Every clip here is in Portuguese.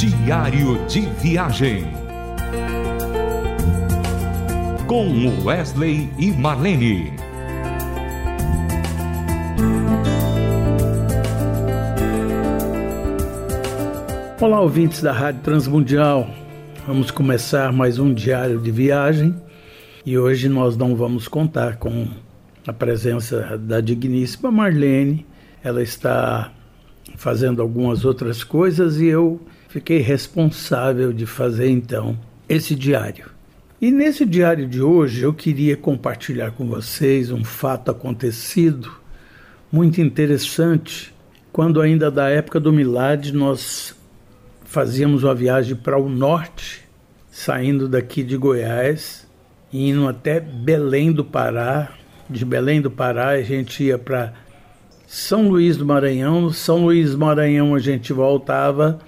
Diário de Viagem. Com Wesley e Marlene. Olá, ouvintes da Rádio Transmundial. Vamos começar mais um diário de viagem e hoje nós não vamos contar com a presença da digníssima Marlene. Ela está fazendo algumas outras coisas e eu fiquei responsável de fazer então esse diário. E nesse diário de hoje eu queria compartilhar com vocês um fato acontecido muito interessante. Quando ainda da época do Milad nós fazíamos uma viagem para o norte, saindo daqui de Goiás, indo até Belém do Pará. De Belém do Pará a gente ia para São Luís do Maranhão. São Luís do Maranhão a gente voltava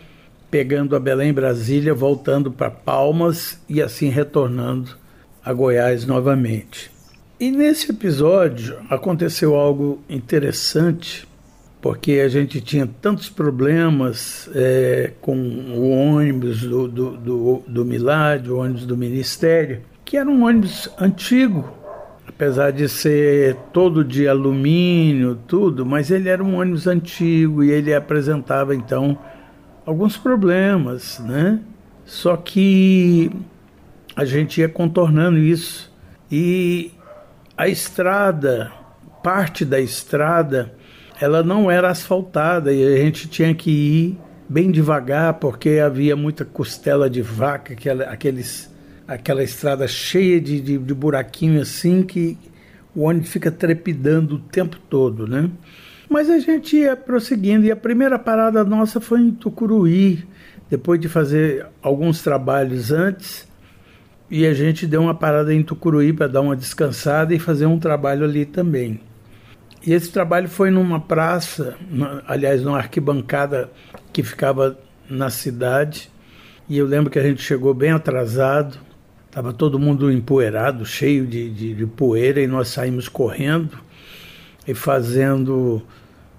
pegando a Belém Brasília, voltando para Palmas e assim retornando a Goiás novamente. E nesse episódio aconteceu algo interessante, porque a gente tinha tantos problemas é, com o ônibus do, do, do, do Milad, o ônibus do Ministério, que era um ônibus antigo, apesar de ser todo de alumínio, tudo, mas ele era um ônibus antigo e ele apresentava então alguns problemas, né? Só que a gente ia contornando isso e a estrada, parte da estrada, ela não era asfaltada e a gente tinha que ir bem devagar porque havia muita costela de vaca, aqueles, aquela estrada cheia de, de, de buraquinho assim que o ônibus fica trepidando o tempo todo, né? Mas a gente ia prosseguindo e a primeira parada nossa foi em Tucuruí, depois de fazer alguns trabalhos antes, e a gente deu uma parada em Tucuruí para dar uma descansada e fazer um trabalho ali também. E esse trabalho foi numa praça, aliás, numa arquibancada que ficava na cidade. E eu lembro que a gente chegou bem atrasado, estava todo mundo empoeirado, cheio de, de, de poeira, e nós saímos correndo e fazendo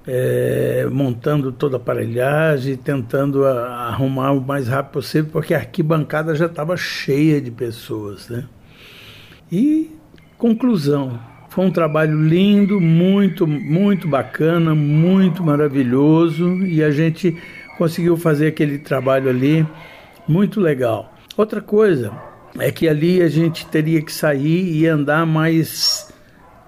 é, montando toda a aparelhagem, tentando a, arrumar o mais rápido possível, porque a arquibancada já estava cheia de pessoas. Né? E conclusão, foi um trabalho lindo, muito, muito bacana, muito maravilhoso, e a gente conseguiu fazer aquele trabalho ali muito legal. Outra coisa é que ali a gente teria que sair e andar mais,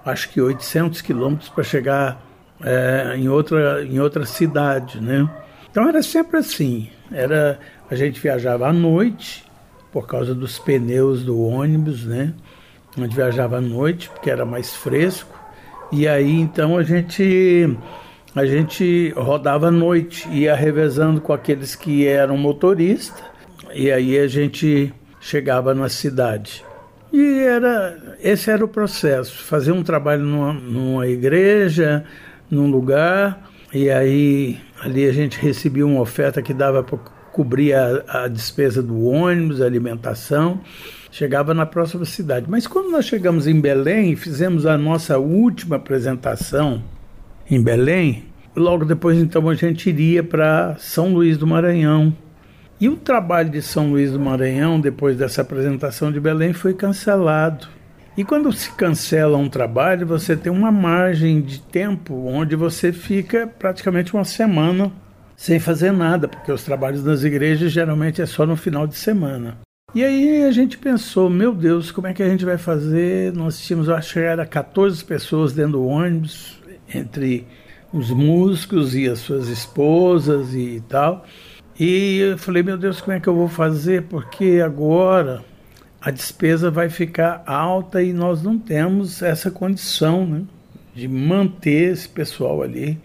acho que 800 quilômetros para chegar é, em, outra, em outra cidade, né? Então era sempre assim, era a gente viajava à noite por causa dos pneus do ônibus, né? A gente viajava à noite porque era mais fresco e aí então a gente a gente rodava à noite, ia revezando com aqueles que eram motoristas e aí a gente chegava na cidade. E era esse era o processo, fazer um trabalho numa, numa igreja, num lugar e aí ali a gente recebia uma oferta que dava para cobrir a, a despesa do ônibus, a alimentação. Chegava na próxima cidade. Mas quando nós chegamos em Belém e fizemos a nossa última apresentação em Belém, logo depois então a gente iria para São Luís do Maranhão. E o trabalho de São Luís do Maranhão, depois dessa apresentação de Belém, foi cancelado. E quando se cancela um trabalho, você tem uma margem de tempo onde você fica praticamente uma semana sem fazer nada, porque os trabalhos das igrejas geralmente é só no final de semana. E aí a gente pensou, meu Deus, como é que a gente vai fazer? Nós tínhamos, acho que era 14 pessoas dentro do ônibus, entre os músicos e as suas esposas e tal. E eu falei, meu Deus, como é que eu vou fazer? Porque agora a despesa vai ficar alta e nós não temos essa condição né, de manter esse pessoal ali.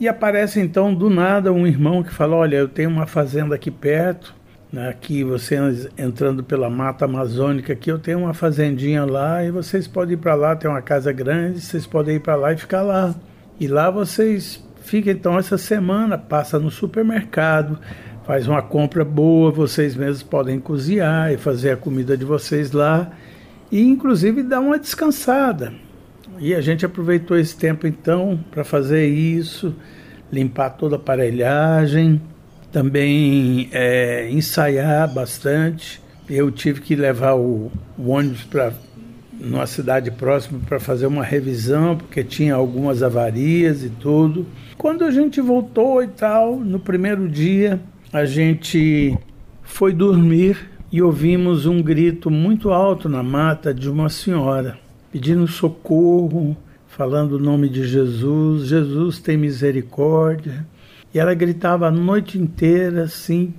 E aparece então do nada um irmão que fala: Olha, eu tenho uma fazenda aqui perto, né, aqui você entrando pela mata amazônica, aqui eu tenho uma fazendinha lá e vocês podem ir para lá, tem uma casa grande, vocês podem ir para lá e ficar lá. E lá vocês ficam então essa semana, passa no supermercado, faz uma compra boa, vocês mesmos podem cozinhar e fazer a comida de vocês lá e inclusive dar uma descansada. E a gente aproveitou esse tempo então para fazer isso, limpar toda a aparelhagem também é, ensaiar bastante. Eu tive que levar o, o ônibus para numa cidade próxima para fazer uma revisão, porque tinha algumas avarias e tudo. Quando a gente voltou e tal, no primeiro dia, a gente foi dormir e ouvimos um grito muito alto na mata de uma senhora pedindo socorro, falando o nome de Jesus, Jesus tem misericórdia. E ela gritava a noite inteira assim,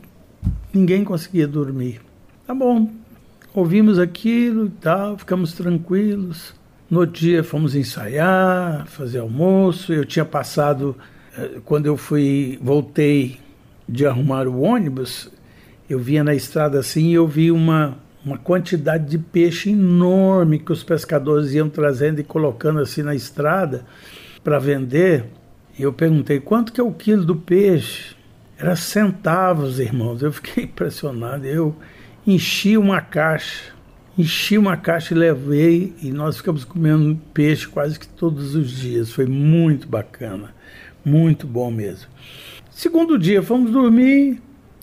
ninguém conseguia dormir. Tá bom, ouvimos aquilo e tal, ficamos tranquilos. No dia fomos ensaiar, fazer almoço. Eu tinha passado, eh, quando eu fui, voltei de arrumar o ônibus, eu via na estrada assim e eu vi uma, uma quantidade de peixe enorme que os pescadores iam trazendo e colocando assim na estrada para vender. E eu perguntei quanto que é o quilo do peixe. Era centavos, irmãos. Eu fiquei impressionado. Eu enchi uma caixa, enchi uma caixa e levei e nós ficamos comendo peixe quase que todos os dias. Foi muito bacana, muito bom mesmo. Segundo dia, fomos dormir,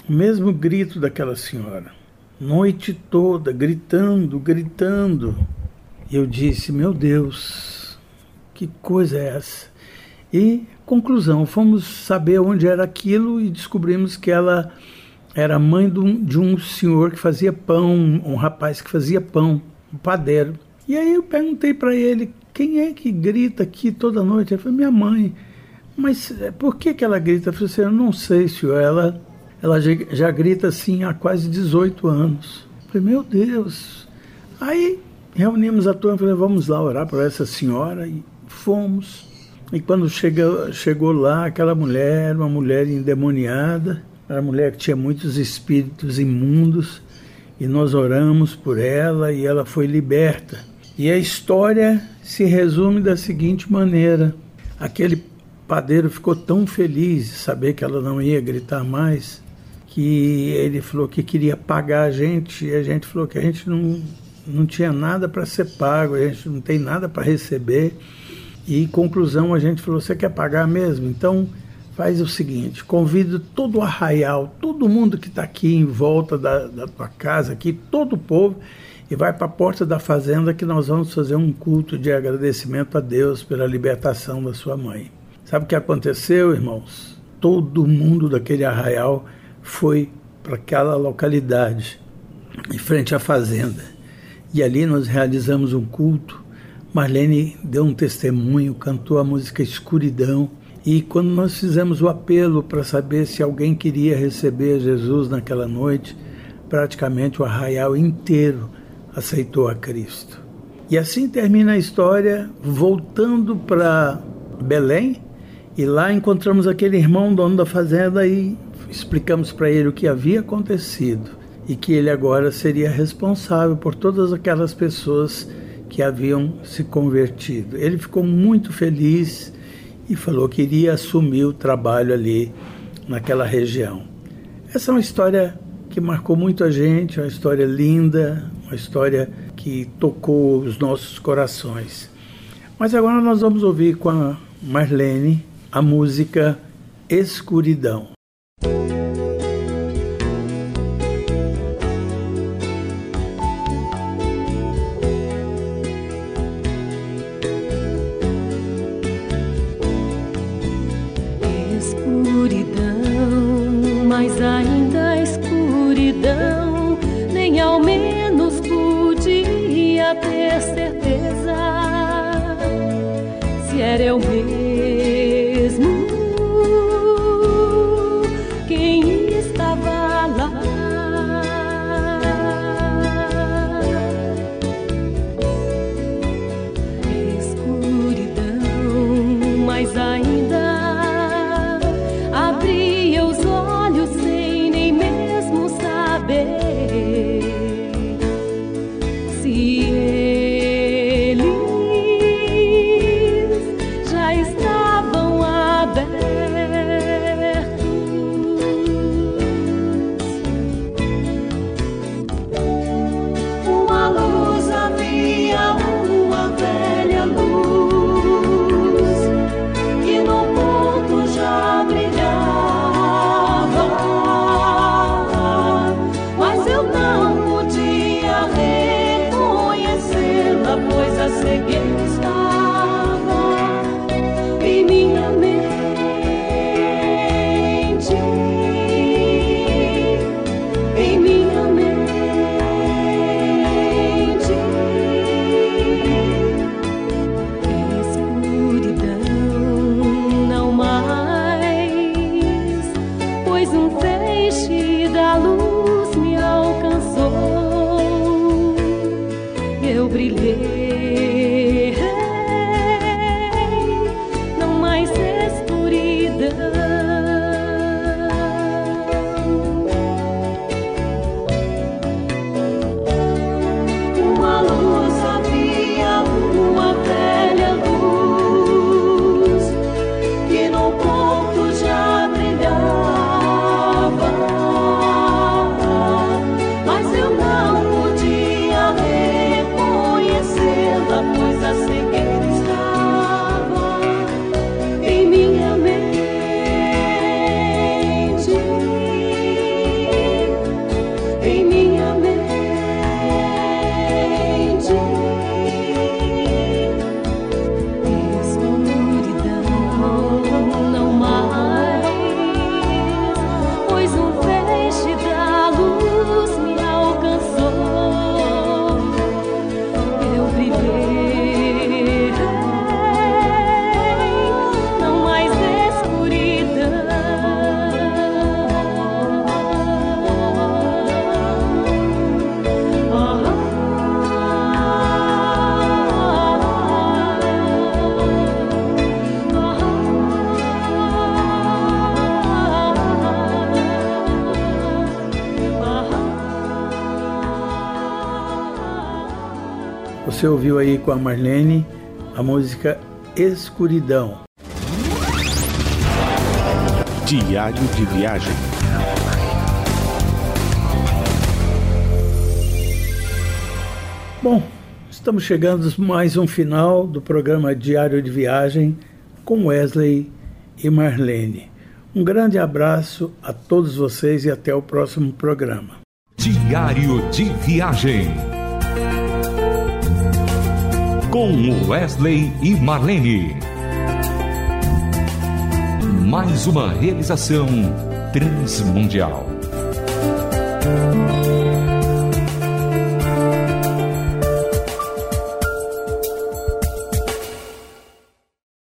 o mesmo grito daquela senhora, noite toda, gritando, gritando. E eu disse: Meu Deus, que coisa é essa? E, conclusão, fomos saber onde era aquilo e descobrimos que ela era mãe de um, de um senhor que fazia pão, um rapaz que fazia pão, um padeiro. E aí eu perguntei para ele: Quem é que grita aqui toda noite? Ele falou: Minha mãe. Mas eh, por que, que ela grita? Eu falei assim: Eu não sei, senhor. Ela ela já, grita assim há quase 18 anos. falei, meu Deus. Aí reunimos a turma e falei, vamos lá orar por essa senhora. E fomos. E quando chega, chegou lá, aquela mulher, uma mulher endemoniada, uma mulher que tinha muitos espíritos imundos, e nós oramos por ela e ela foi liberta. E a história se resume da seguinte maneira: aquele padeiro ficou tão feliz de saber que ela não ia gritar mais, que ele falou que queria pagar a gente e a gente falou que a gente não, não tinha nada para ser pago, a gente não tem nada para receber. E conclusão, a gente falou: você quer pagar mesmo? Então faz o seguinte: convido todo o arraial, todo mundo que está aqui em volta da, da tua casa, aqui, todo o povo, e vai para a porta da fazenda que nós vamos fazer um culto de agradecimento a Deus pela libertação da sua mãe. Sabe o que aconteceu, irmãos? Todo mundo daquele arraial foi para aquela localidade, em frente à fazenda. E ali nós realizamos um culto. Marlene deu um testemunho, cantou a música Escuridão. E quando nós fizemos o apelo para saber se alguém queria receber Jesus naquela noite, praticamente o arraial inteiro aceitou a Cristo. E assim termina a história, voltando para Belém, e lá encontramos aquele irmão dono da fazenda e explicamos para ele o que havia acontecido e que ele agora seria responsável por todas aquelas pessoas que haviam se convertido. Ele ficou muito feliz e falou que iria assumir o trabalho ali naquela região. Essa é uma história que marcou muito a gente, uma história linda, uma história que tocou os nossos corações. Mas agora nós vamos ouvir com a Marlene a música Escuridão. Já está. doce da luz. Você ouviu aí com a Marlene a música Escuridão. Diário de viagem. Bom, estamos chegando mais um final do programa Diário de Viagem com Wesley e Marlene. Um grande abraço a todos vocês e até o próximo programa. Diário de Viagem com Wesley e Marlene. Mais uma realização transmundial.